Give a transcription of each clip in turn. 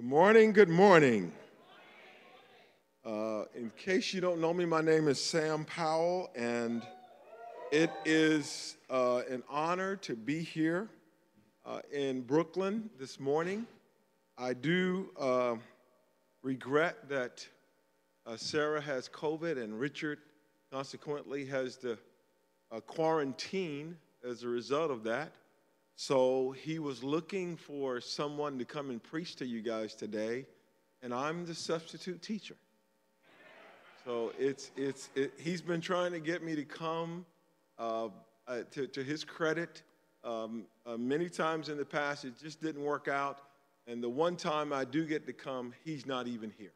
Good morning, good morning. Uh, in case you don't know me, my name is Sam Powell, and it is uh, an honor to be here uh, in Brooklyn this morning. I do uh, regret that uh, Sarah has COVID and Richard, consequently, has the uh, quarantine as a result of that. So he was looking for someone to come and preach to you guys today, and I'm the substitute teacher. So it's, it's, it, he's been trying to get me to come. Uh, uh, to, to, his credit, um, uh, many times in the past it just didn't work out. And the one time I do get to come, he's not even here.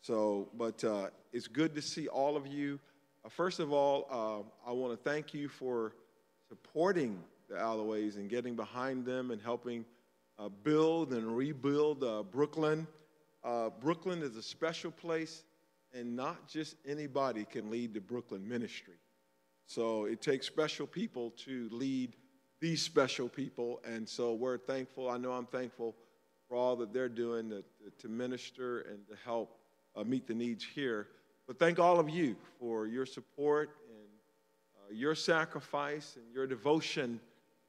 So, but uh, it's good to see all of you. Uh, first of all, uh, I want to thank you for supporting the Alloways and getting behind them and helping uh, build and rebuild uh, Brooklyn. Uh, Brooklyn is a special place, and not just anybody can lead the Brooklyn ministry. So it takes special people to lead these special people, and so we're thankful. I know I'm thankful for all that they're doing to, to minister and to help uh, meet the needs here. But thank all of you for your support and uh, your sacrifice and your devotion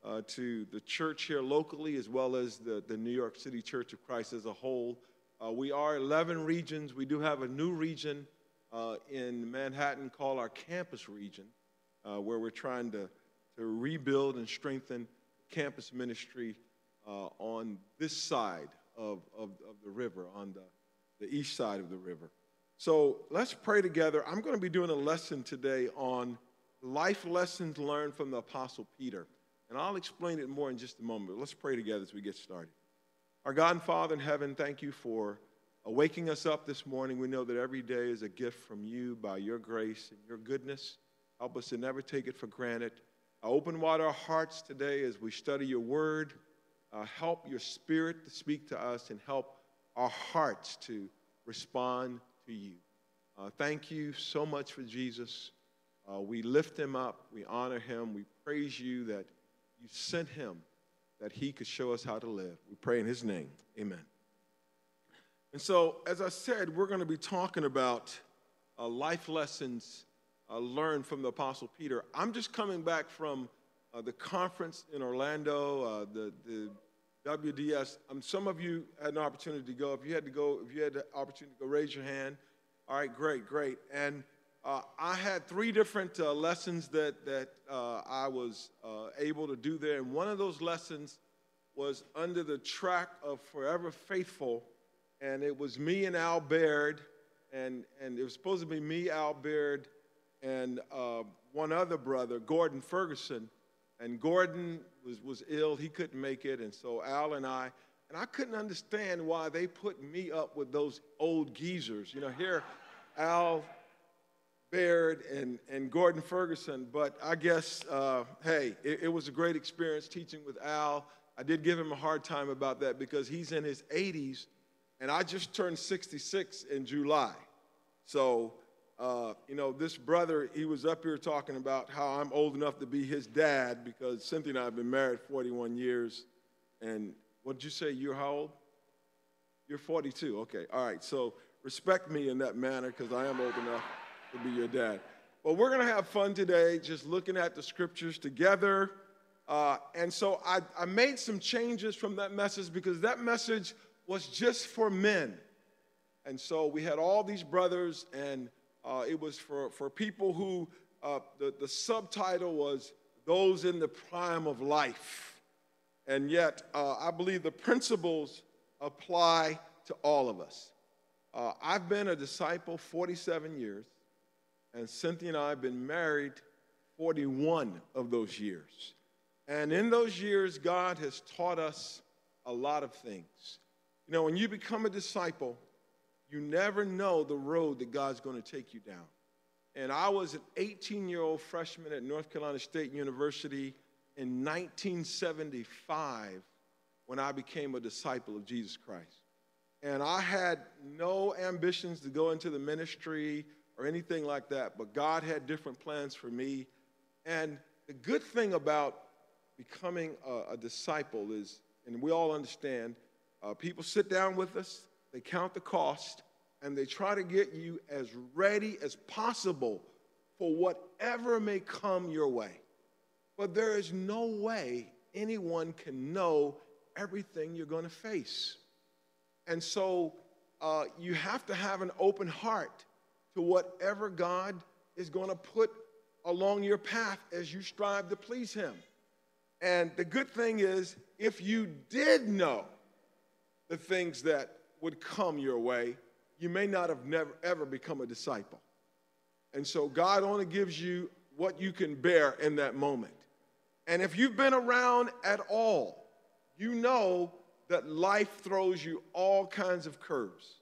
uh, to the church here locally as well as the, the New York City Church of Christ as a whole. Uh, we are 11 regions. We do have a new region uh, in Manhattan called our campus region, uh, where we're trying to, to rebuild and strengthen campus ministry uh, on this side of, of, of the river, on the, the east side of the river. So let's pray together. I'm going to be doing a lesson today on life lessons learned from the Apostle Peter. And I'll explain it more in just a moment. Let's pray together as we get started. Our God and Father in heaven, thank you for waking us up this morning. We know that every day is a gift from you by your grace and your goodness. Help us to never take it for granted. Uh, open wide our hearts today as we study your word. Uh, help your spirit to speak to us and help our hearts to respond to you. Uh, thank you so much for Jesus. Uh, we lift him up, we honor him, we praise you that you sent him that he could show us how to live. We pray in his name. Amen. And so, as I said, we're going to be talking about uh, life lessons uh, learned from the Apostle Peter. I'm just coming back from uh, the conference in Orlando, uh, the, the WDS. Um, some of you had an opportunity to go. If you had to go, if you had the opportunity to go, raise your hand. All right, great, great. And uh, I had three different uh, lessons that, that uh, I was uh, able to do there. And one of those lessons was under the track of Forever Faithful. And it was me and Al Baird. And, and it was supposed to be me, Al Baird, and uh, one other brother, Gordon Ferguson. And Gordon was, was ill, he couldn't make it. And so Al and I, and I couldn't understand why they put me up with those old geezers. You know, here, Al Baird and, and Gordon Ferguson, but I guess, uh, hey, it, it, was a great experience teaching with Al. I did give him a hard time about that because he's in his 80s, and I just turned 66 in July. So, uh, you know, this brother, he was up here talking about how I'm old enough to be his dad because Cynthia and I have been married 41 years. And what did you say? You're how old? You're 42. Okay. All right. So respect me in that manner because I am old enough to be your dad. Well, we're going to have fun today just looking at the scriptures together. Uh, and so I, I made some changes from that message because that message was just for men. And so we had all these brothers, and uh, it was for, for people who uh, the, the subtitle was Those in the Prime of Life. And yet, uh, I believe the principles apply to all of us. Uh, I've been a disciple 47 years. And Cynthia and I have been married 41 of those years. And in those years, God has taught us a lot of things. You know, when you become a disciple, you never know the road that God's going to take you down. And I was an 18 year old freshman at North Carolina State University in 1975 when I became a disciple of Jesus Christ. And I had no ambitions to go into the ministry or anything like that, but God had different plans for me. And the good thing about becoming a, a disciple is, and we all understand, uh, people sit down with us, they count the cost, and they try to get you as ready as possible for whatever may come your way. But there is no way anyone can know everything you're going to face. And so uh, you have to have an open heart to whatever God is going to put along your path as you strive to please Him. And the good thing is, if you did know the things that would come your way, you may not have never ever become a disciple. And so God only gives you what you can bear in that moment. And if you've been around at all, you know that life throws you all kinds of curves,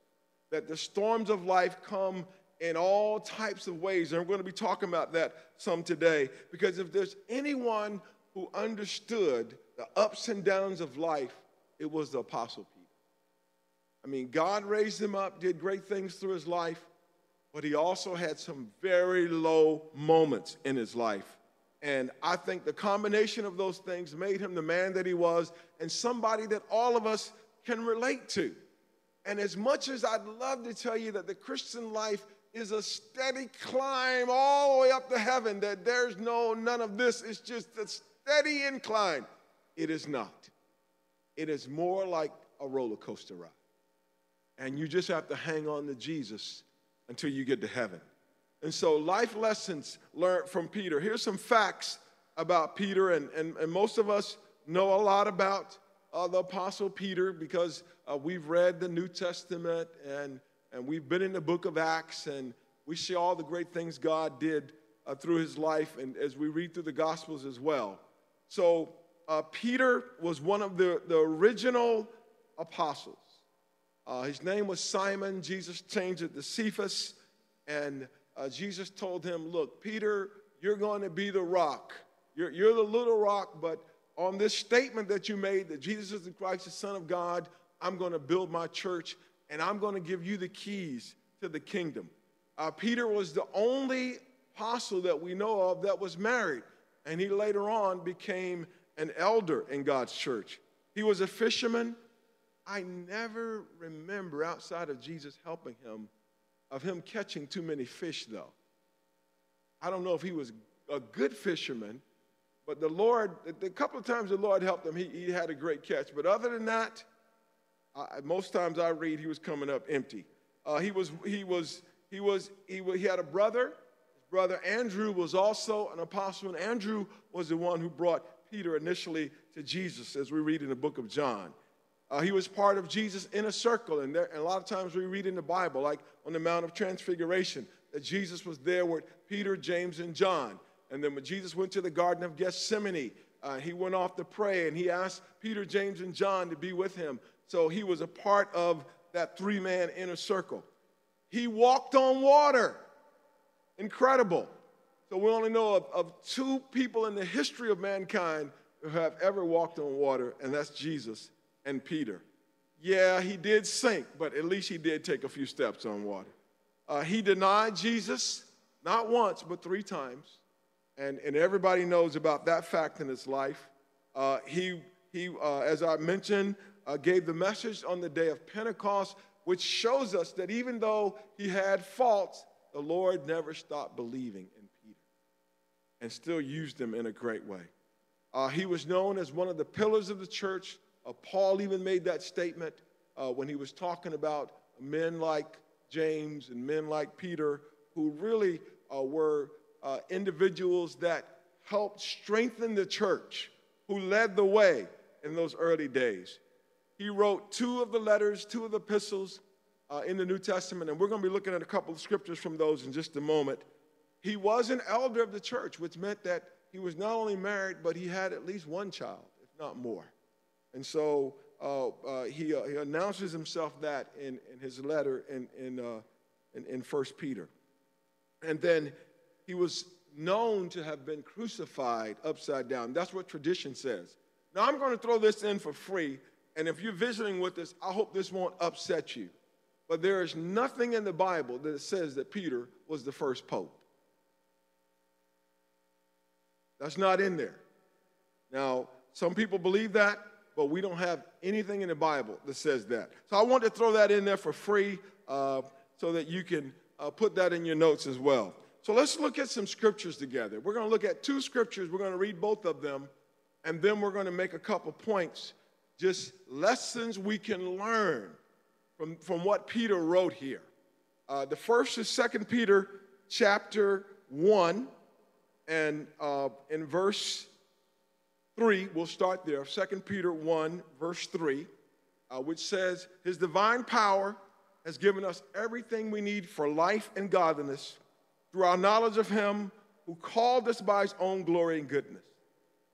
that the storms of life come in all types of ways. And we're going to be talking about that some today because if there's anyone who understood the ups and downs of life, it was the Apostle Peter. I mean, God raised him up, did great things through his life, but he also had some very low moments in his life. And I think the combination of those things made him the man that he was and somebody that all of us can relate to. And as much as I'd love to tell you that the Christian life is a steady climb all the way up to heaven, that there's no, none of this, it's just a steady incline, it is not. It is more like a roller coaster ride. And you just have to hang on to Jesus until you get to heaven. And so, life lessons learned from Peter. Here's some facts about Peter, and, and, and most of us know a lot about uh, the Apostle Peter because uh, we've read the New Testament and, and we've been in the book of Acts, and we see all the great things God did uh, through his life, and as we read through the Gospels as well. So, uh, Peter was one of the, the original apostles. Uh, his name was Simon. Jesus changed it to Cephas. And uh, Jesus told him, Look, Peter, you're going to be the rock. You're, you're the little rock, but on this statement that you made that Jesus is the Christ, the Son of God, I'm going to build my church and I'm going to give you the keys to the kingdom. Uh, Peter was the only apostle that we know of that was married, and he later on became an elder in God's church. He was a fisherman. I never remember outside of Jesus helping him of him catching too many fish, though. I don't know if he was a good fisherman, but the Lord, the couple of times the Lord helped him, he, he had a great catch. But other than that, I, most times I read he was coming up empty. Uh, he was, he was, he was, he, he had a brother. His brother Andrew was also an apostle, and Andrew was the one who brought Peter initially to Jesus, as we read in the book of John. Uh, he was part of Jesus' inner circle. And, there, and, a lot of times we read in the Bible, like on the Mount of Transfiguration, that Jesus was there with Peter, James, and John. And then when Jesus went to the Garden of Gethsemane, uh, he went off to pray and he asked Peter, James, and John to be with him. So he was a part of that three man inner circle. He walked on water. Incredible. So we only know of, of two people in the history of mankind who have ever walked on water, and that's Jesus and Peter. Yeah, he did sink, but at least he did take a few steps on water. Uh, he denied Jesus not once, but three times. And, and everybody knows about that fact in his life. Uh, he, he uh, as I mentioned, uh, gave the message on the day of Pentecost, which shows us that even though he had faults, the Lord never stopped believing in Peter and still used him in a great way. Uh, he was known as one of the pillars of the church uh, Paul even made that statement uh, when he was talking about men like James and men like Peter, who really uh, were uh, individuals that helped strengthen the church, who led the way in those early days. He wrote two of the letters, two of the epistles uh, in the New Testament, and we're going to be looking at a couple of scriptures from those in just a moment. He was an elder of the church, which meant that he was not only married, but he had at least one child, if not more. And so uh, uh, he, uh, he announces himself that in, in his letter in, in, uh, in, in 1 Peter. And then he was known to have been crucified upside down. That's what tradition says. Now, I'm going to throw this in for free, and if you're visiting with us, I hope this won't upset you. But there is nothing in the Bible that says that Peter was the first pope. That's not in there. Now, some people believe that, but we don't have anything in the Bible that says that. So I want to throw that in there for free uh, so that you can uh, put that in your notes as well. So let's look at some scriptures together. We're going to look at two scriptures. We're going to read both of them, and then we're going to make a couple points, just lessons we can learn from, from what Peter wrote here. Uh, the first is 2 Peter chapter 1, and uh, in verse 3, we'll start there. 2 Peter 1, verse 3, uh, which says, His divine power has given us everything we need for life and godliness through our knowledge of Him who called us by His own glory and goodness.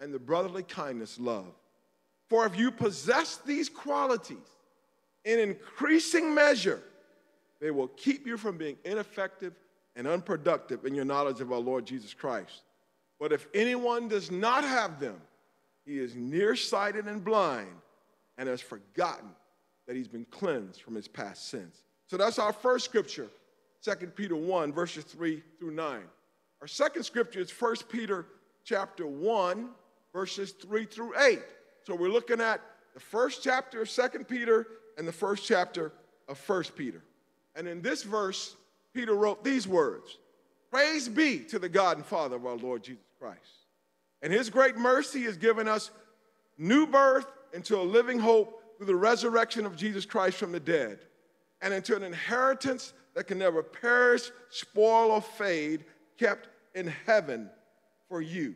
and the brotherly kindness, love. For if you possess these qualities in increasing measure, they will keep you from being ineffective and unproductive in your knowledge of our Lord Jesus Christ. But if anyone does not have them, he is nearsighted and blind and has forgotten that he's been cleansed from his past sins. So that's our first scripture, 2 Peter 1, verses 3 through 9. Our second scripture is 1 Peter chapter 1, verses 3 through 8. So we're looking at the first chapter of 2 Peter and the first chapter of 1 Peter. And in this verse, Peter wrote these words Praise be to the God and Father of our Lord Jesus Christ. And his great mercy has given us new birth into a living hope through the resurrection of Jesus Christ from the dead, and into an inheritance that can never perish, spoil, or fade, kept in heaven for you,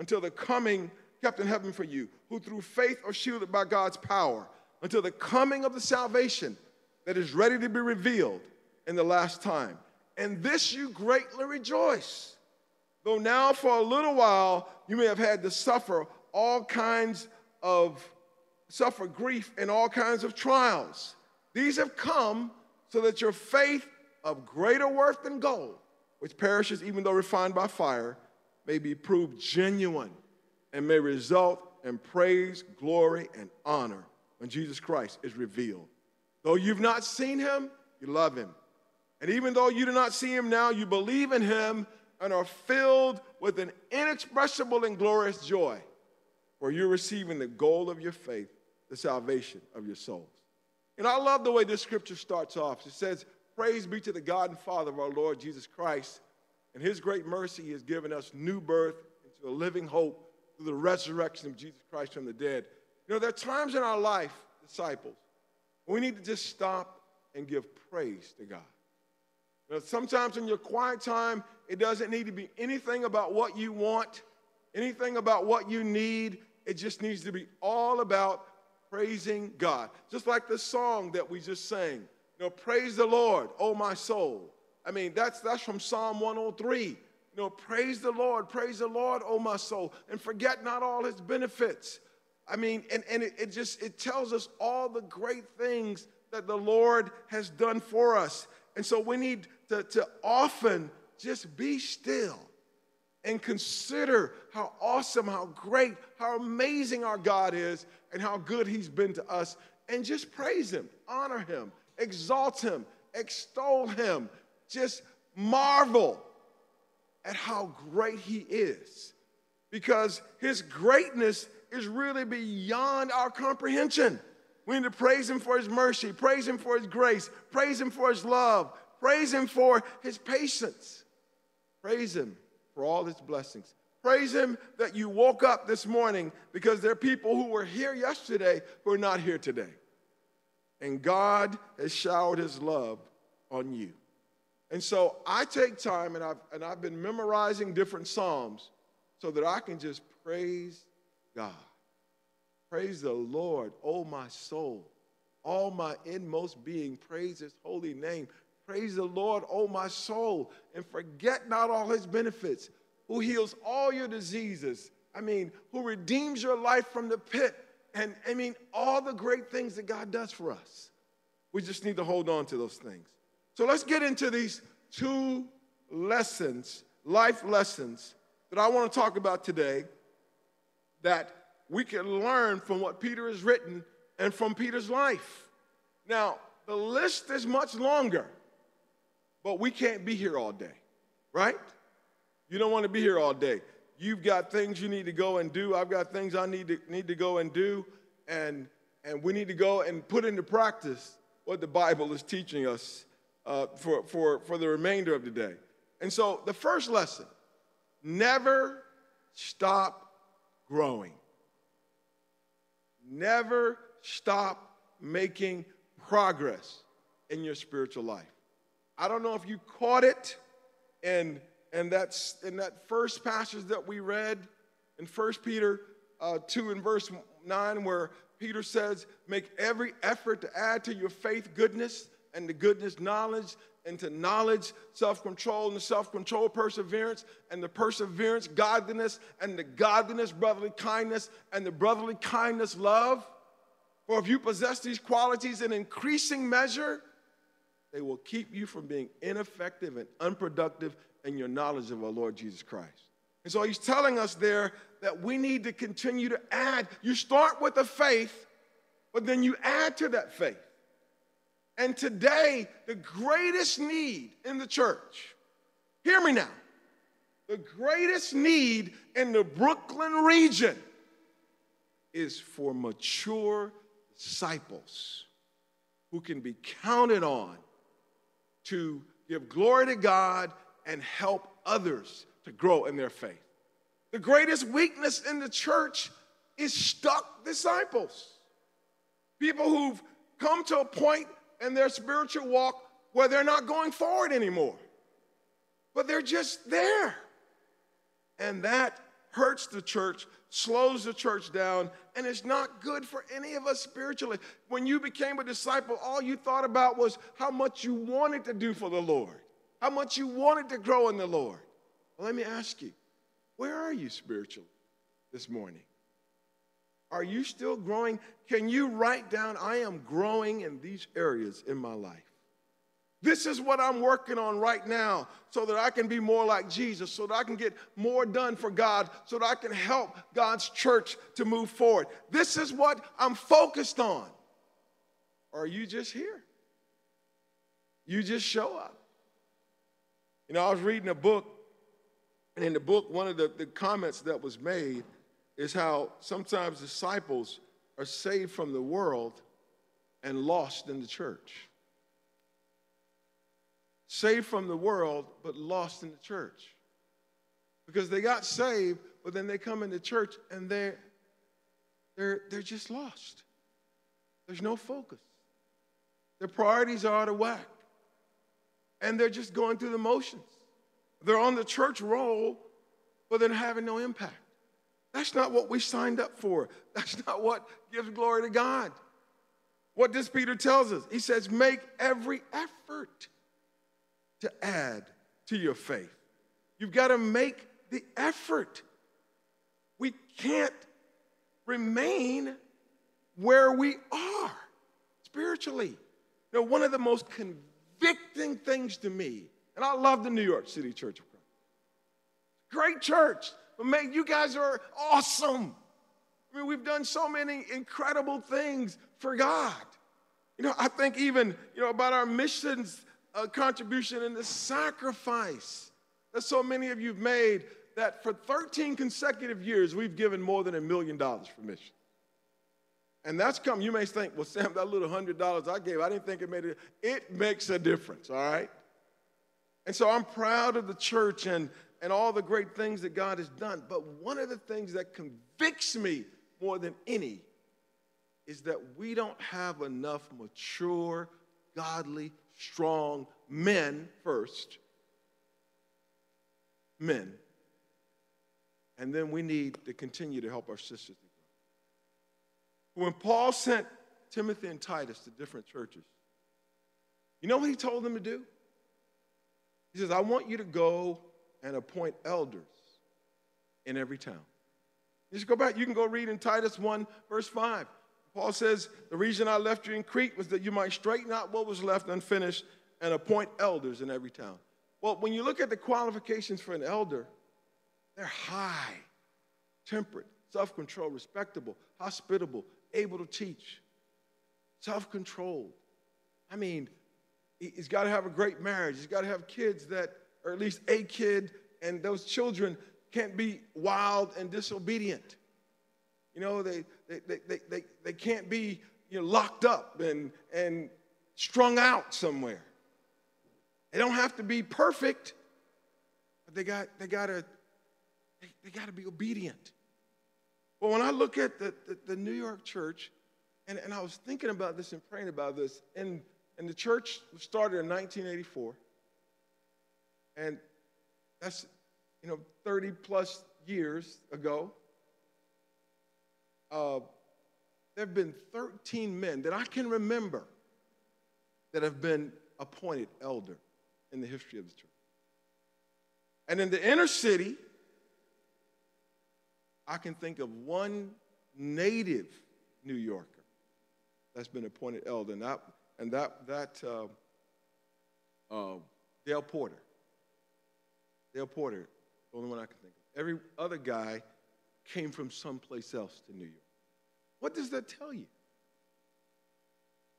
until the coming, kept in heaven for you, who through faith are shielded by God's power, until the coming of the salvation that is ready to be revealed in the last time. And this you greatly rejoice. Though now for a little while you may have had to suffer all kinds of suffer grief and all kinds of trials. These have come so that your faith of greater worth than gold, which perishes even though refined by fire, may be proved genuine and may result in praise, glory, and honor when Jesus Christ is revealed. Though you've not seen him, you love him. And even though you do not see him now, you believe in him and are filled with an inexpressible and glorious joy, for you're receiving the goal of your faith, the salvation of your souls. And I love the way this scripture starts off. It says, Praise be to the God and Father of our Lord Jesus Christ. And his great mercy has given us new birth into a living hope through the resurrection of Jesus Christ from the dead. You know, there are times in our life, disciples, we need to just stop and give praise to God. You know, sometimes in your quiet time, it doesn't need to be anything about what you want, anything about what you need. It just needs to be all about praising God. Just like the song that we just sang. You know, praise the Lord, oh my soul. I mean, that's that's from Psalm 103. You know, praise the Lord, praise the Lord, O my soul, and forget not all his benefits. I mean, and, and it, it just it tells us all the great things that the Lord has done for us. And so we need to, to often just be still and consider how awesome, how great, how amazing our God is, and how good He's been to us, and just praise Him, honor Him, exalt Him, extol Him, just marvel at how great He is. Because His greatness is really beyond our comprehension. We need to praise Him for His mercy, praise Him for His grace, praise Him for His love, praise Him for His patience. Praise Him for all His blessings. Praise Him that you woke up this morning because there are people who were here yesterday who are not here today. And God has showered His love on you. And so I take time and I've, and I've been memorizing different Psalms so that I can just praise God. Praise the Lord, oh my soul. All my inmost being, praise his holy name. Praise the Lord, oh my soul, and forget not all his benefits, who heals all your diseases. I mean, who redeems your life from the pit and I mean, all the great things that God does for us. We just need to hold on to those things. So let's get into these two lessons, life lessons, that I want to talk about today that we can learn from what Peter has written and from Peter's life. Now, the list is much longer, but we can't be here all day, right? You don't want to be here all day. You've got things you need to go and do. I've got things I need to need to go and do, and and we need to go and put into practice what the Bible is teaching us uh, for, for, for the remainder of the day. And so the first lesson never stop growing. Never stop making progress in your spiritual life. I don't know if you caught it in, in, that, in that first passage that we read in 1 Peter uh, 2 and verse 9, where Peter says, Make every effort to add to your faith goodness, and the goodness knowledge, and to knowledge self control, and the self control perseverance, and the perseverance godliness, and the godliness brotherly kindness, and the brotherly kindness love. For if you possess these qualities in increasing measure, they will keep you from being ineffective and unproductive in your knowledge of our Lord Jesus Christ. And so he's telling us there that we need to continue to add. You start with the faith, but then you add to that faith. And today, the greatest need in the church, hear me now, the greatest need in the Brooklyn region is for mature disciples who can be counted on to give glory to God and help others to grow in their faith. The greatest weakness in the church is stuck disciples. People who've come to a point in their spiritual walk where they're not going forward anymore, but they're just there. And that hurts the church, slows the church down, and it's not good for any of us spiritually. When you became a disciple, all you thought about was how much you wanted to do for the Lord, how much you wanted to grow in the Lord. Well, let me ask you, where are you spiritually this morning? Are you still growing? Can you write down, I am growing in these areas in my life? This is what I'm working on right now so that I can be more like Jesus, so that I can get more done for God, so that I can help God's church to move forward. This is what I'm focused on. Or are you just here? You just show up. You know, I was reading a book, and in the book, one of the, the comments that was made is how sometimes disciples are saved from the world and lost in the church saved from the world, but lost in the church. Because they got saved, but then they come into church and they're, they're, they're just lost. There's no focus. Their priorities are out of whack. And they're just going through the motions. They're on the church roll, but they're having no impact. That's not what we signed up for. That's not what gives glory to God. What does Peter tells us? He says, make every effort to add to your faith. You've got to make the effort. We can't remain where we are spiritually. You know, one of the most convicting things to me, and I love the New York City Church of Christ. Great church. Man, you guys are awesome. I mean, we've done so many incredible things for God. You know, I think even, you know, about our missions uh, contribution and the sacrifice that so many of you have made that for 13 consecutive years we've given more than a million dollars for missions. And that's come, you may think, well, Sam, that little hundred dollars I gave, I didn't think it made it. It makes a difference, all right? And so I'm proud of the church and, and all the great things that God has done. But one of the things that convicts me more than any is that we don't have enough mature, godly strong men first. Men. And then we need to continue to help our sisters to grow. When Paul sent Timothy and Titus to different churches, you know what he told them to do? He says, I want you to go and appoint elders in every town. Just go back. You can go read in Titus 1, verse 5. Paul says, The reason I left you in Crete was that you might straighten out what was left unfinished and appoint elders in every town. Well, when you look at the qualifications for an elder, they're high, temperate, self controlled, respectable, hospitable, able to teach, self controlled. I mean, he's got to have a great marriage. He's got to have kids that, or at least a kid, and those children can't be wild and disobedient. You know, they, they, they, they, they can't be you know, locked up and, and strung out somewhere. They don't have to be perfect, but they got, they gotta, they, they gotta be obedient. Well, when I look at the, the, the New York church, and, and I was thinking about this and praying about this, and, and the church started in 1984, and that's, you know, 30 plus years ago. Uh, there have been 13 men that I can remember that have been appointed elder in the history of the church. And in the inner city, I can think of one native New Yorker that's been appointed elder, and that, and that, that uh, uh, Dale Porter. Dale Porter, the only one I can think of. Every other guy came from someplace else to New York. What does that tell you?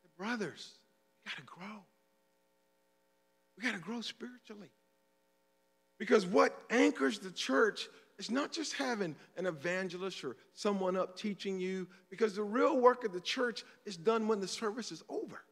The brothers, you got to grow. We got to grow spiritually. Because what anchors the church is not just having an evangelist or someone up teaching you, because the real work of the church is done when the service is over.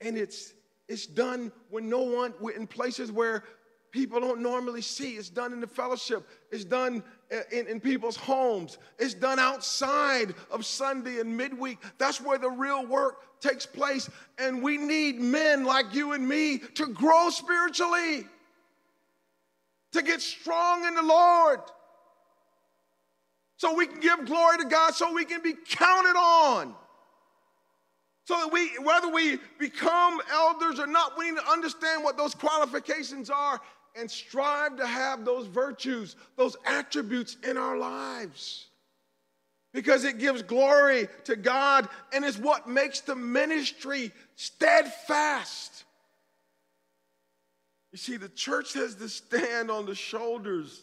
And it's, it's done when no one, in places where people don't normally see. It's done in the fellowship, it's done uh, in, in people's homes, it's done outside of Sunday and midweek. That's where the real work takes place. And we need men like you and me to grow spiritually, to get strong in the Lord. So we can give glory to God, so we can be counted on. So that we, whether we become elders or not, we need to understand what those qualifications are and strive to have those virtues, those attributes in our lives. Because it gives glory to God and is what makes the ministry steadfast. You see, the church has to stand on the shoulders.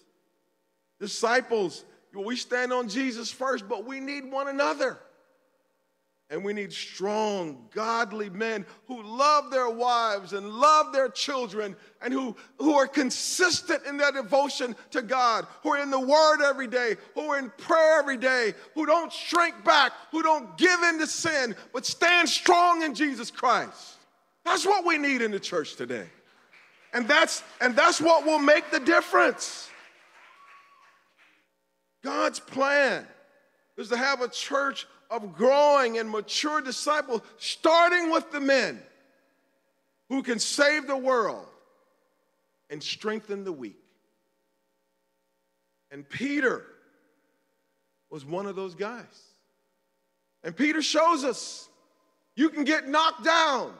Disciples, we stand on Jesus first, but we need one another. And we need strong, godly men who love their wives and love their children and who, who are consistent in their devotion to God, who are in the Word every day, who are in prayer every day, who don't shrink back, who don't give in to sin, but stand strong in Jesus Christ. That's what we need in the church today. And that's, and that's what will make the difference. God's plan is to have a church of growing and mature disciples, starting with the men who can save the world and strengthen the weak. And Peter was one of those guys. And Peter shows us you can get knocked down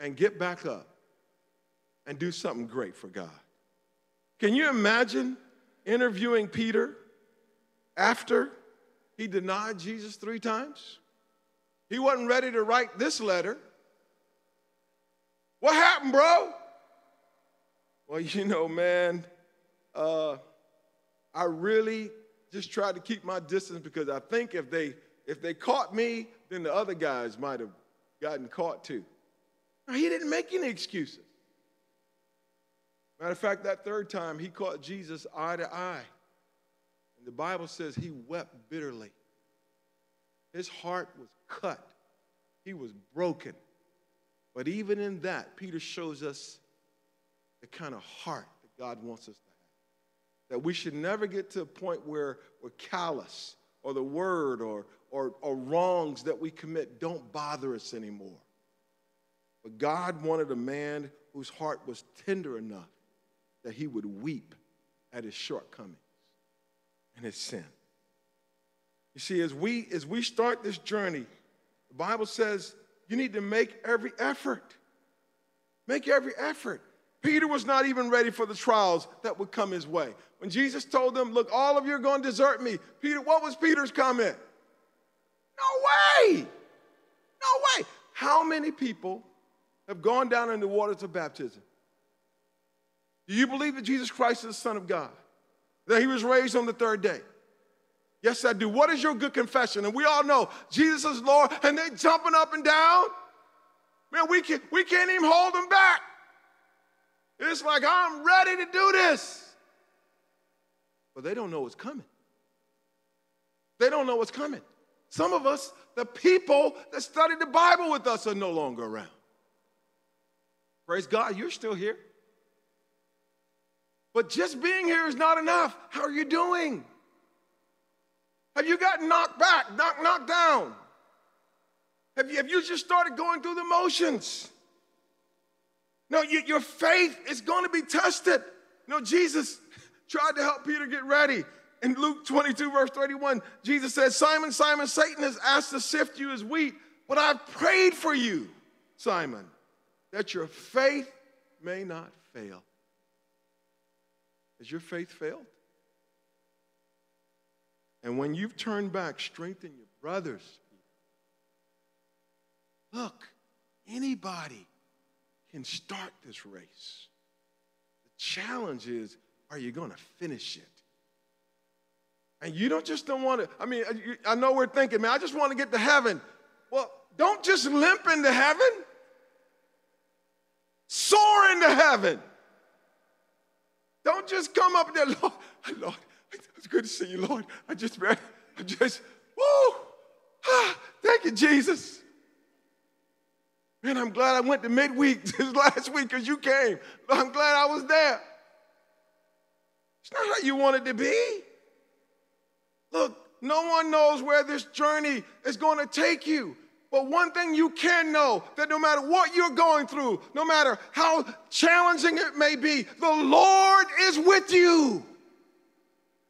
and get back up and do something great for God. Can you imagine interviewing Peter after he denied Jesus three times. He wasn't ready to write this letter. What happened, bro? Well, you know, man, uh, I really just tried to keep my distance because I think if they if they caught me, then the other guys might have gotten caught too. Now, he didn't make any excuses. Matter of fact, that third time he caught Jesus eye to eye. The Bible says he wept bitterly. His heart was cut, he was broken. But even in that, Peter shows us the kind of heart that God wants us to have. That we should never get to a point where we're callous or the word or, or, or wrongs that we commit don't bother us anymore. But God wanted a man whose heart was tender enough that he would weep at his shortcomings and his sin. You see, as we as we start this journey, the Bible says you need to make every effort. Make every effort. Peter was not even ready for the trials that would come his way. When Jesus told them, Look, all of you are going to desert me, Peter, what was Peter's comment? No way! No way! How many people have gone down in the waters of baptism? Do you believe that Jesus Christ is the Son of God? That he was raised on the third day? Yes, I do. What is your good confession? And we all know Jesus is Lord, and they're jumping up and down. Man, we, can, we can't even hold them back. It's like, I'm ready to do this. But they don't know what's coming. They don't know what's coming. Some of us, the people that studied the Bible with us, are no longer around. Praise God, you're still here. But just being here is not enough. How are you doing? Have you gotten knocked back, knocked, knocked down? Have you, have you just started going through the motions? No, you, your faith is going to be tested. No, Jesus tried to help Peter get ready. In Luke 22, verse 31, Jesus says, Simon, Simon, Satan has asked to sift you as wheat, but I've prayed for you, Simon, that your faith may not fail. Has your faith failed? And when you've turned back, strengthen your brothers. Look, anybody can start this race. The challenge is, are you going to finish it? And you don't just don't want to, I mean, I know we're thinking, man, I just want to get to heaven. Well, don't just limp into heaven. Soar into heaven. Don't just come up there, Lord, Lord, it's good to see you, Lord. I just, I just, woo, ah, thank you, Jesus. Man, I'm glad I went to midweek this last week because you came. I'm glad I was there. It's not how you want it to be. Look, no one knows where this journey is going to take you. But one thing you can know that no matter what you're going through, no matter how challenging it may be, the Lord is with you.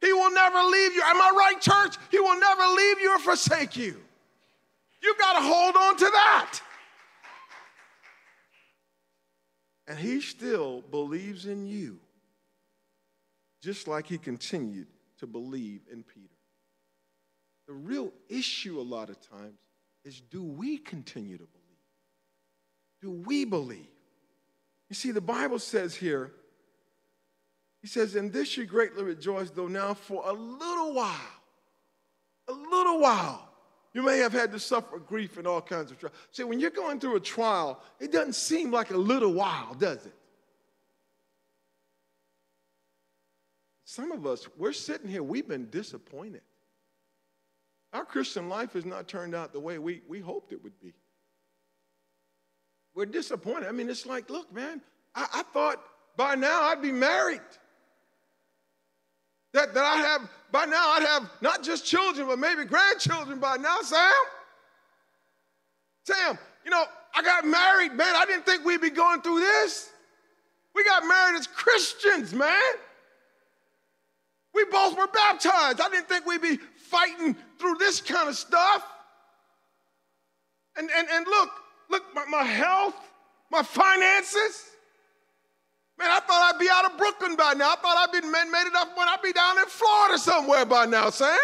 He will never leave you. Am I right, church? He will never leave you or forsake you. You've got to hold on to that. And he still believes in you, just like he continued to believe in Peter. The real issue, a lot of times, is do we continue to believe? Do we believe? You see, the Bible says here, he says, In this you greatly rejoice, though now for a little while, a little while, you may have had to suffer grief and all kinds of trials. See, when you're going through a trial, it doesn't seem like a little while, does it? Some of us, we're sitting here, we've been disappointed. Our Christian life has not turned out the way we, we hoped it would be. We're disappointed. I mean, it's like, look, man, I, I thought by now I'd be married. That, that I have, by now I'd have not just children, but maybe grandchildren by now, Sam. Sam, you know, I got married, man. I didn't think we'd be going through this. We got married as Christians, man. We both were baptized. I didn't think we'd be fighting through this kind of stuff. And, and, and look, look, my, my health, my finances. Man, I thought I'd be out of Brooklyn by now. I thought I'd been made it up when I'd be down in Florida somewhere by now, Sam.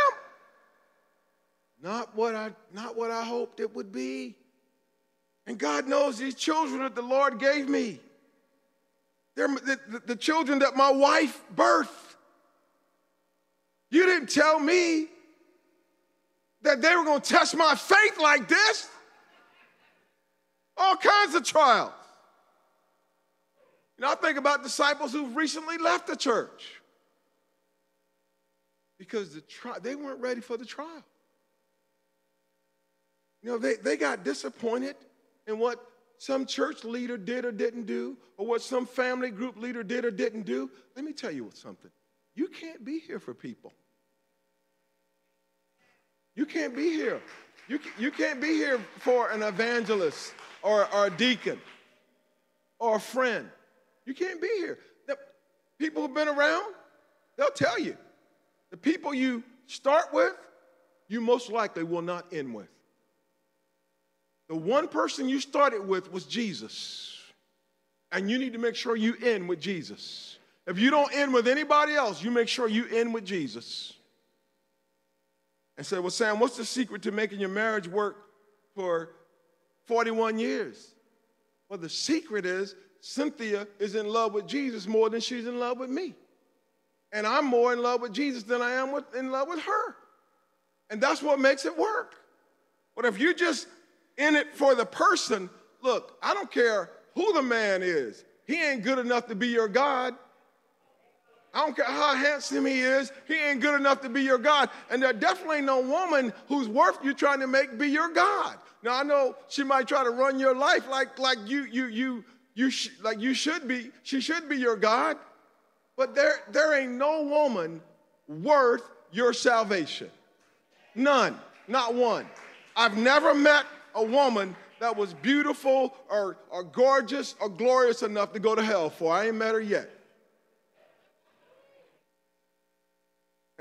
Not what I, not what I hoped it would be. And God knows these children that the Lord gave me. They're the, the, the children that my wife birthed. You didn't tell me that they were going to test my faith like this. All kinds of trials. You know, I think about disciples who've recently left the church because the tri- they weren't ready for the trial. You know, they, they got disappointed in what some church leader did or didn't do, or what some family group leader did or didn't do. Let me tell you something. You can't be here for people. You can't be here. You, you can't be here for an evangelist or, or a deacon or a friend. You can't be here. The people who've been around, they'll tell you. The people you start with, you most likely will not end with. The one person you started with was Jesus. And you need to make sure you end with Jesus. If you don't end with anybody else, you make sure you end with Jesus. And say, Well, Sam, what's the secret to making your marriage work for 41 years? Well, the secret is Cynthia is in love with Jesus more than she's in love with me. And I'm more in love with Jesus than I am with, in love with her. And that's what makes it work. But if you're just in it for the person, look, I don't care who the man is, he ain't good enough to be your God. I don't care how handsome he is, he ain't good enough to be your God. And there definitely ain't no woman who's worth you trying to make be your God. Now I know she might try to run your life like, like you, you, you, you sh- like you should be. She should be your God. But there, there ain't no woman worth your salvation. None, not one. I've never met a woman that was beautiful or, or gorgeous or glorious enough to go to hell for. I ain't met her yet.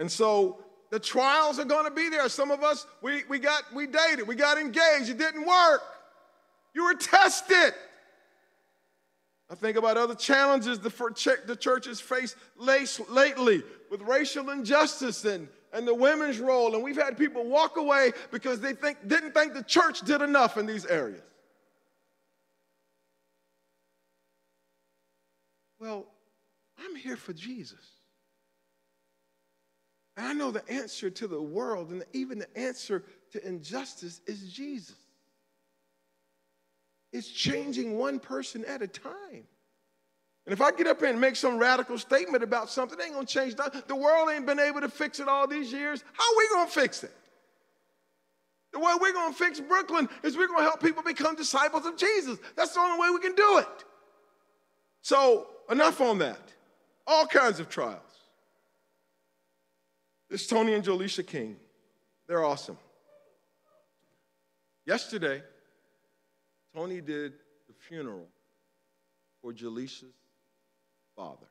And so the trials are going to be there. Some of us, we, we got, we dated, we got engaged, it didn't work. You were tested. I think about other challenges the, the church has faced lately with racial injustice and, and the women's role. And we've had people walk away because they think, didn't think the church did enough in these areas. Well, I'm here for Jesus. And I know the answer to the world and even the answer to injustice is Jesus. It's changing one person at a time. And if I get up here and make some radical statement about something, it ain't gonna change nothing. The world ain't been able to fix it all these years. How are we gonna fix it? The way we're gonna fix Brooklyn is we're gonna help people become disciples of Jesus. That's the only way we can do it. So, enough on that. All kinds of trials. This Tony and Jolisha King, they're awesome. Yesterday, Tony did the funeral for Jalisha's father.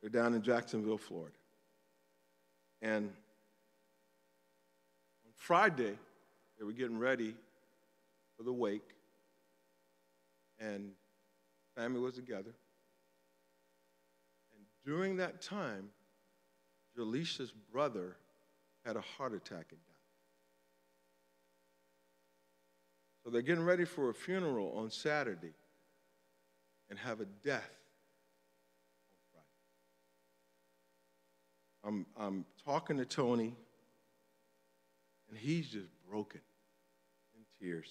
They're down in Jacksonville, Florida. And on Friday, they were getting ready for the wake, and family was together. And during that time, Jalisha's brother had a heart attack and died. So they're getting ready for a funeral on Saturday and have a death on Friday. I'm, I'm talking to Tony, and he's just broken in tears,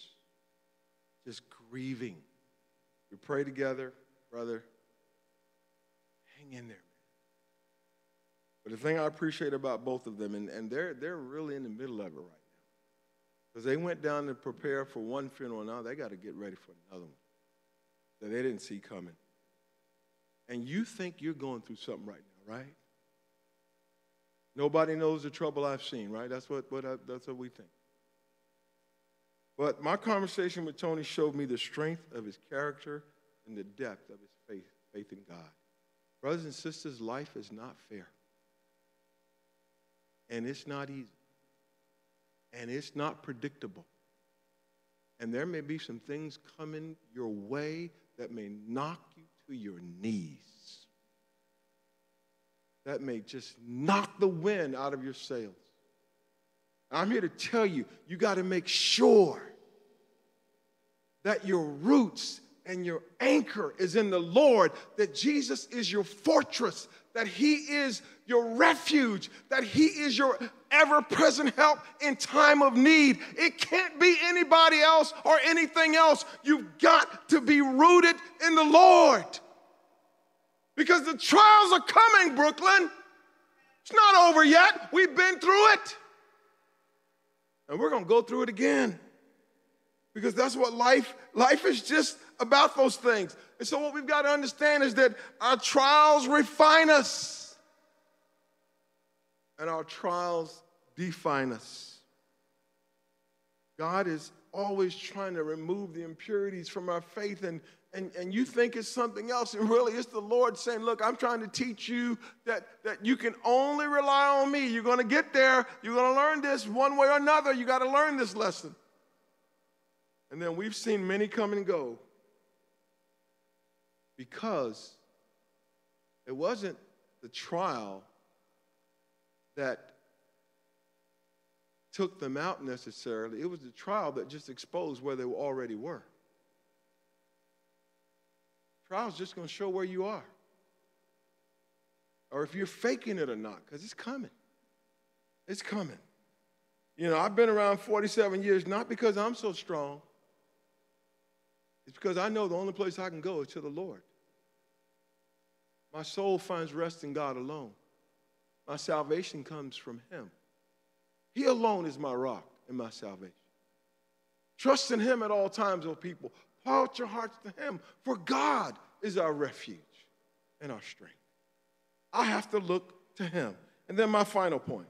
just grieving. We pray together, brother. Hang in there. But the thing I appreciate about both of them, and, and they're, they're really in the middle of it right now, because they went down to prepare for one funeral, and now they got to get ready for another one that they didn't see coming. And you think you're going through something right now, right? Nobody knows the trouble I've seen, right? That's what, what I, that's what we think. But my conversation with Tony showed me the strength of his character and the depth of his faith, faith in God. Brothers and sisters, life is not fair and it's not easy, and it's not predictable. And there may be some things coming your way that may knock you to your knees. That may just knock the wind out of your sails. I'm here to tell you, you got to make sure that your roots and your anchor is in the Lord, that Jesus is your fortress, that He is your refuge, that He is your ever present help in time of need. It can't be anybody else or anything else. You've got to be rooted in the Lord. Because the trials are coming, Brooklyn. It's not over yet. We've been through it. And we're going to go through it again. Because that's what life life is just about those things. And so what we've got to understand is that our trials refine us. And our trials define us. God is always trying to remove the impurities from our faith and and, and you think it's something else, and really it's the Lord saying, Look, I'm trying to teach you that, that you can only rely on me. You're going to get there. You're going to learn this one way or another. You got to learn this lesson. And then we've seen many come and go. Because it wasn't the trial that took them out necessarily, it was the trial that just exposed where they already were. Trial's just going to show where you are. Or if you're faking it or not, because it's coming. It's coming. You know, I've been around 47 years not because I'm so strong, it's because I know the only place I can go is to the Lord. My soul finds rest in God alone. My salvation comes from Him. He alone is my rock and my salvation. Trust in Him at all times, O people. Pour out your hearts to Him, for God is our refuge and our strength. I have to look to Him. And then my final point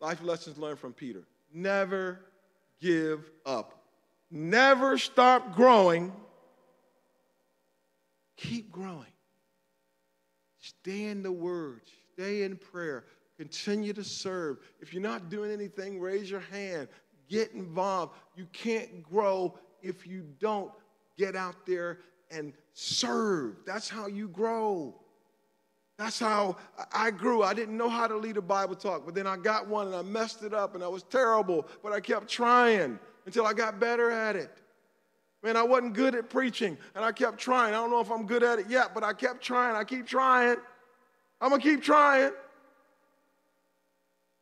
life lessons learned from Peter. Never give up. Never stop growing. Keep growing. Stay in the Word, stay in prayer, continue to serve. If you're not doing anything, raise your hand, get involved. You can't grow if you don't get out there and serve. That's how you grow. That's how I grew. I didn't know how to lead a Bible talk, but then I got one and I messed it up and I was terrible, but I kept trying until I got better at it. Man, I wasn't good at preaching and I kept trying. I don't know if I'm good at it yet, but I kept trying. I keep trying. I'm going to keep trying.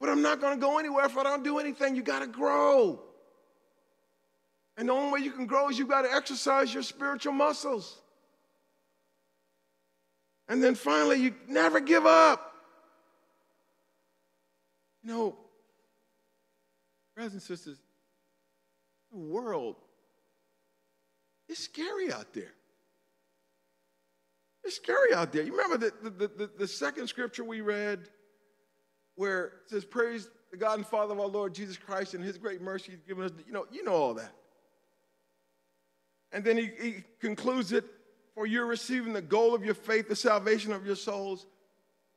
But I'm not going to go anywhere if I don't do anything. You got to grow. And the only way you can grow is you got to exercise your spiritual muscles. And then finally, you never give up. You know, brothers and sisters, world it's scary out there. It's scary out there. You remember the, the, the, the second scripture we read where it says, Praise the God and Father of our Lord Jesus Christ and his great mercy he's given us. You know, you know all that. And then he, he concludes it for you're receiving the goal of your faith, the salvation of your souls.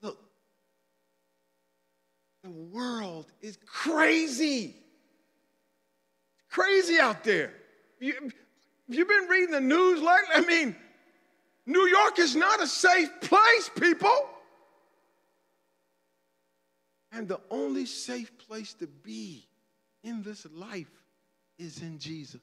Look, the world is crazy. Crazy out there. You, you've been reading the news lately. I mean, New York is not a safe place, people. And the only safe place to be in this life is in Jesus.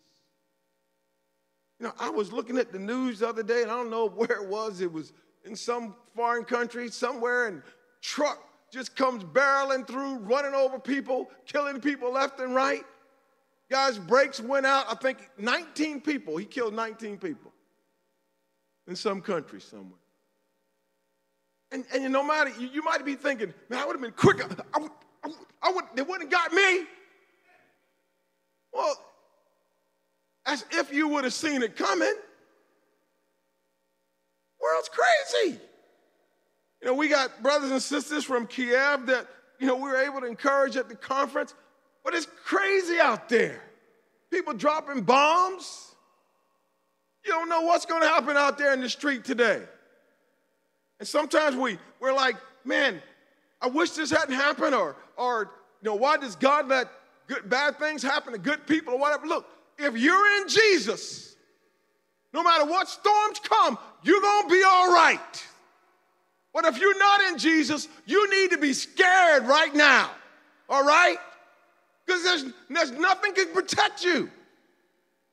You know, I was looking at the news the other day, and I don't know where it was. It was in some foreign country somewhere, and truck just comes barreling through, running over people, killing people left and right. Guy's brakes went out. I think 19 people. He killed 19 people in some country somewhere. And, and no matter, you, you might be thinking, man, I would have been quicker. I, would, I, would, I would, they wouldn't have got me. Well, as if you would have seen it coming. World's crazy. You know, we got brothers and sisters from Kiev that, you know, we were able to encourage at the conference, but it's crazy out there. People dropping bombs. You don't know what's going to happen out there in the street today. And sometimes we, we're like, man, I wish this hadn't happened, or, or you know, why does God let good, bad things happen to good people or whatever? Look, if you're in Jesus, no matter what storms come, you're going to be all right. But if you're not in Jesus, you need to be scared right now, all right? Because there's, there's nothing can protect you.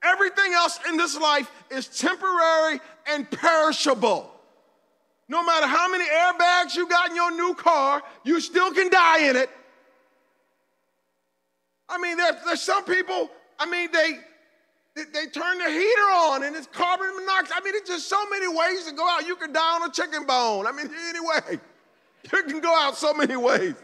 Everything else in this life is temporary and perishable. No matter how many airbags you got in your new car, you still can die in it. I mean, there, there's some people, I mean, they, they, they turn the heater on and it's carbon monoxide. I mean, it's just so many ways to go out. You can die on a chicken bone. I mean, anyway, you can go out so many ways.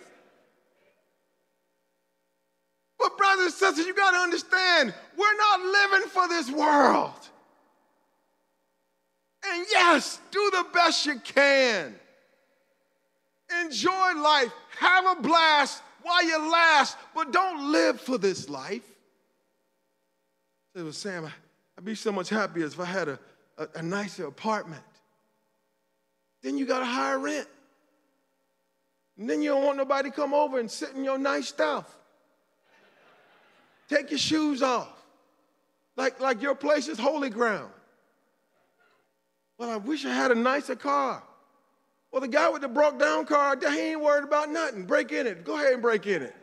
Brothers and sisters, you got to understand, we're not living for this world. And yes, do the best you can. Enjoy life, have a blast while you last, but don't live for this life. It was Sam, I'd be so much happier if I had a, a, a nicer apartment. Then you got to higher rent. And then you don't want nobody to come over and sit in your nice stuff. Take your shoes off. Like, like your place is holy ground. Well, I wish I had a nicer car. Well, the guy with the broke down car, he ain't worried about nothing. Break in it. Go ahead and break in it.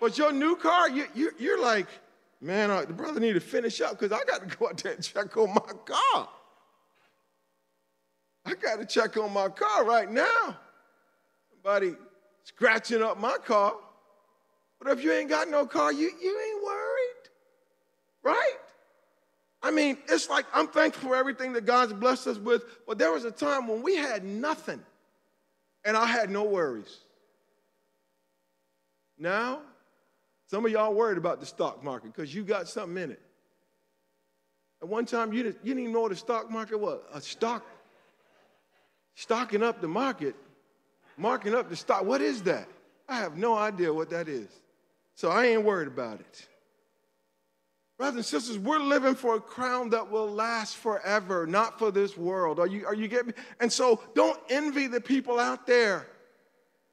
But your new car, you, you, you're like, man, uh, the brother need to finish up because I got to go out there and check on my car. I got to check on my car right now. Somebody scratching up my car. But if you ain't got no car, you, you ain't worried, right? I mean, it's like I'm thankful for everything that God's blessed us with, but there was a time when we had nothing and I had no worries. Now, some of y'all worried about the stock market because you got something in it. At one time, you didn't, you didn't even know what a stock market was. A stock, stocking up the market, marking up the stock. What is that? I have no idea what that is. So I ain't worried about it. Brothers and sisters, we're living for a crown that will last forever, not for this world. Are you, are you getting me? And so don't envy the people out there.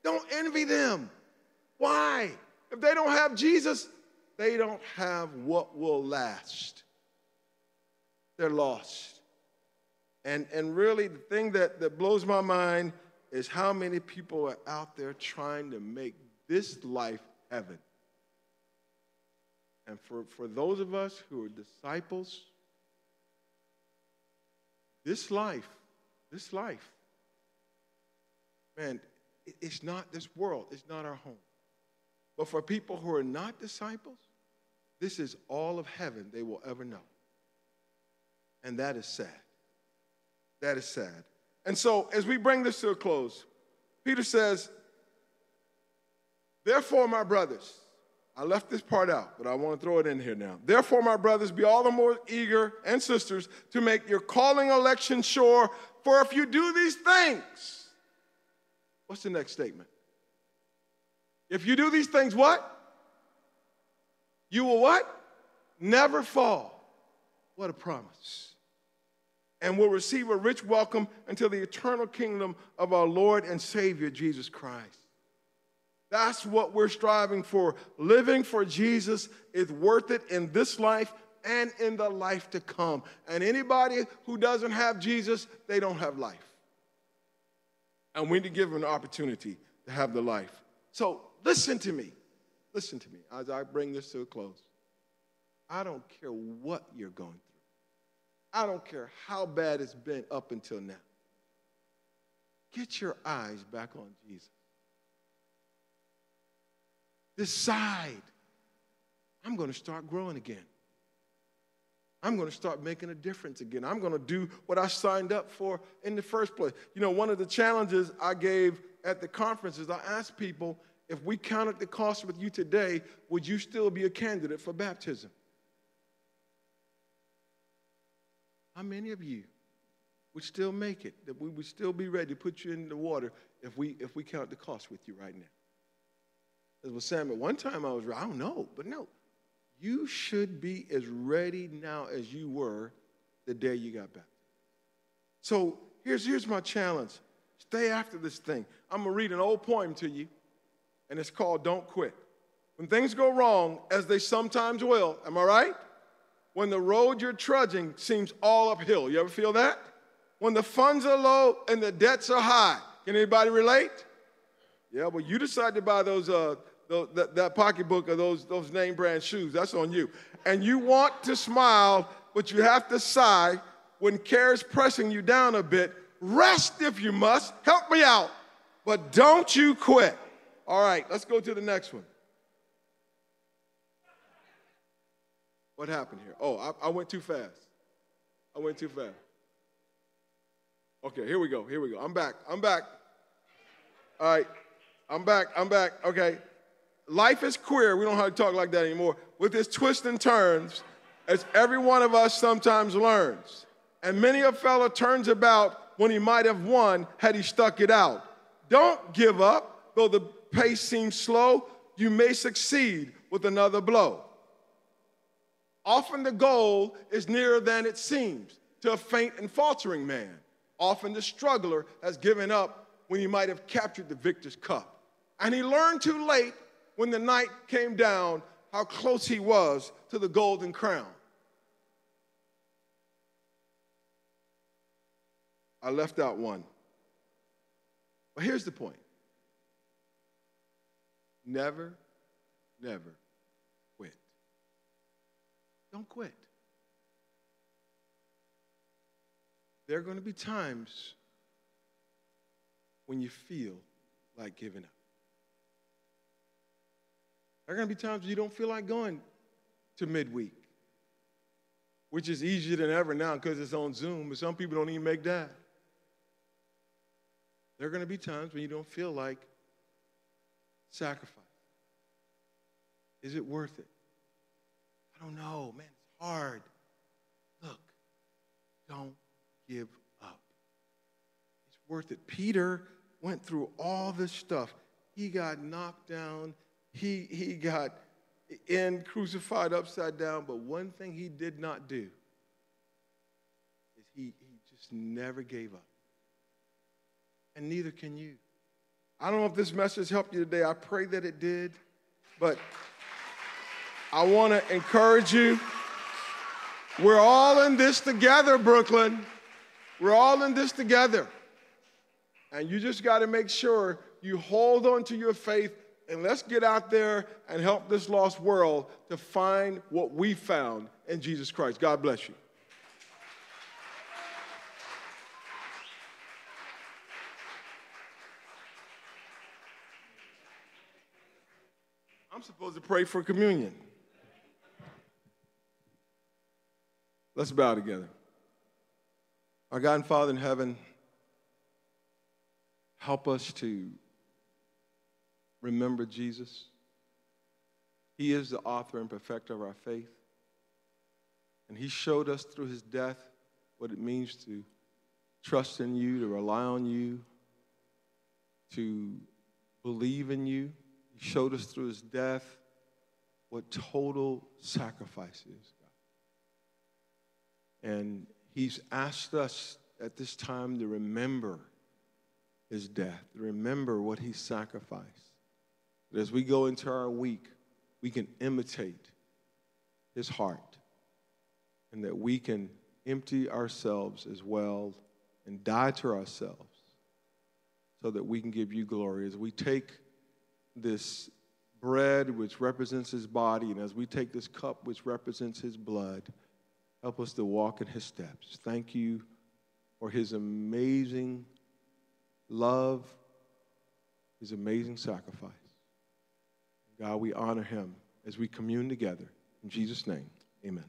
Don't envy them. Why? If they don't have Jesus, they don't have what will last. They're lost. And, and really, the thing that, that blows my mind is how many people are out there trying to make this life heaven. And for, for those of us who are disciples, this life, this life, man, it's not this world, it's not our home. But for people who are not disciples, this is all of heaven they will ever know. And that is sad. That is sad. And so, as we bring this to a close, Peter says, Therefore, my brothers, I left this part out, but I want to throw it in here now. Therefore, my brothers, be all the more eager and sisters to make your calling election sure, for if you do these things, what's the next statement? If you do these things, what? You will what? Never fall. What a promise. And will receive a rich welcome until the eternal kingdom of our Lord and Savior Jesus Christ. That's what we're striving for. Living for Jesus is worth it in this life and in the life to come. And anybody who doesn't have Jesus, they don't have life. And we need to give them an opportunity to have the life. So listen to me. Listen to me as I bring this to a close. I don't care what you're going through. I don't care how bad it's been up until now. Get your eyes back on Jesus. Decide, I'm going to start growing again. I'm going to start making a difference again. I'm going to do what I signed up for in the first place. You know, one of the challenges I gave at the conference is I asked people if we counted the cost with you today, would you still be a candidate for baptism? How many of you would still make it? That we would still be ready to put you in the water if we if we count the cost with you right now? As with Sam, at one time I was, I don't know, but no. You should be as ready now as you were the day you got back. So here's, here's my challenge. Stay after this thing. I'm going to read an old poem to you, and it's called Don't Quit. When things go wrong, as they sometimes will, am I right? When the road you're trudging seems all uphill. You ever feel that? When the funds are low and the debts are high. Can anybody relate? Yeah, well, you decide to buy those uh, that, that pocketbook of those, those name brand shoes. That's on you. And you want to smile, but you have to sigh when care is pressing you down a bit. Rest if you must. Help me out. But don't you quit. All right, let's go to the next one. What happened here? Oh, I, I went too fast. I went too fast. Okay, here we go. Here we go. I'm back. I'm back. All right. I'm back. I'm back. Okay life is queer. We don't have to talk like that anymore. With its twists and turns, as every one of us sometimes learns. And many a fellow turns about when he might have won had he stuck it out. Don't give up, though the pace seems slow, you may succeed with another blow. Often the goal is nearer than it seems to a faint and faltering man. Often the struggler has given up when he might have captured the victor's cup. And he learned too late when the night came down how close he was to the golden crown. I left out one. But here's the point never, never quit. Don't quit. There are going to be times when you feel like giving up. There are going to be times when you don't feel like going to midweek, which is easier than ever now because it's on Zoom, but some people don't even make that. There are going to be times when you don't feel like sacrifice. Is it worth it? I don't know, man. It's hard. Look, don't give up. It's worth it. Peter went through all this stuff. He got knocked down. He, he got in crucified upside down. But one thing he did not do is he, he just never gave up. And neither can you. I don't know if this message helped you today. I pray that it did. But I want to encourage you. We're all in this together, Brooklyn. We're all in this together. And you just got to make sure you hold on to your faith and let's get out there and help this lost world to find what we found in Jesus Christ. God bless you. I'm supposed to pray for communion. Let's bow together. Our God and Father in heaven, help us to remember Jesus. He is the author and perfecter of our faith. And He showed us through His death what it means to trust in you, to rely on you, to believe in you. He showed us through His death what total sacrifice is, God. And He's asked us at this time to remember his death, to remember what he sacrificed. That as we go into our week, we can imitate his heart and that we can empty ourselves as well and die to ourselves so that we can give you glory. As we take this bread, which represents his body, and as we take this cup, which represents his blood, Help us to walk in his steps. Thank you for his amazing love, his amazing sacrifice. God, we honor him as we commune together. In Jesus' name, amen.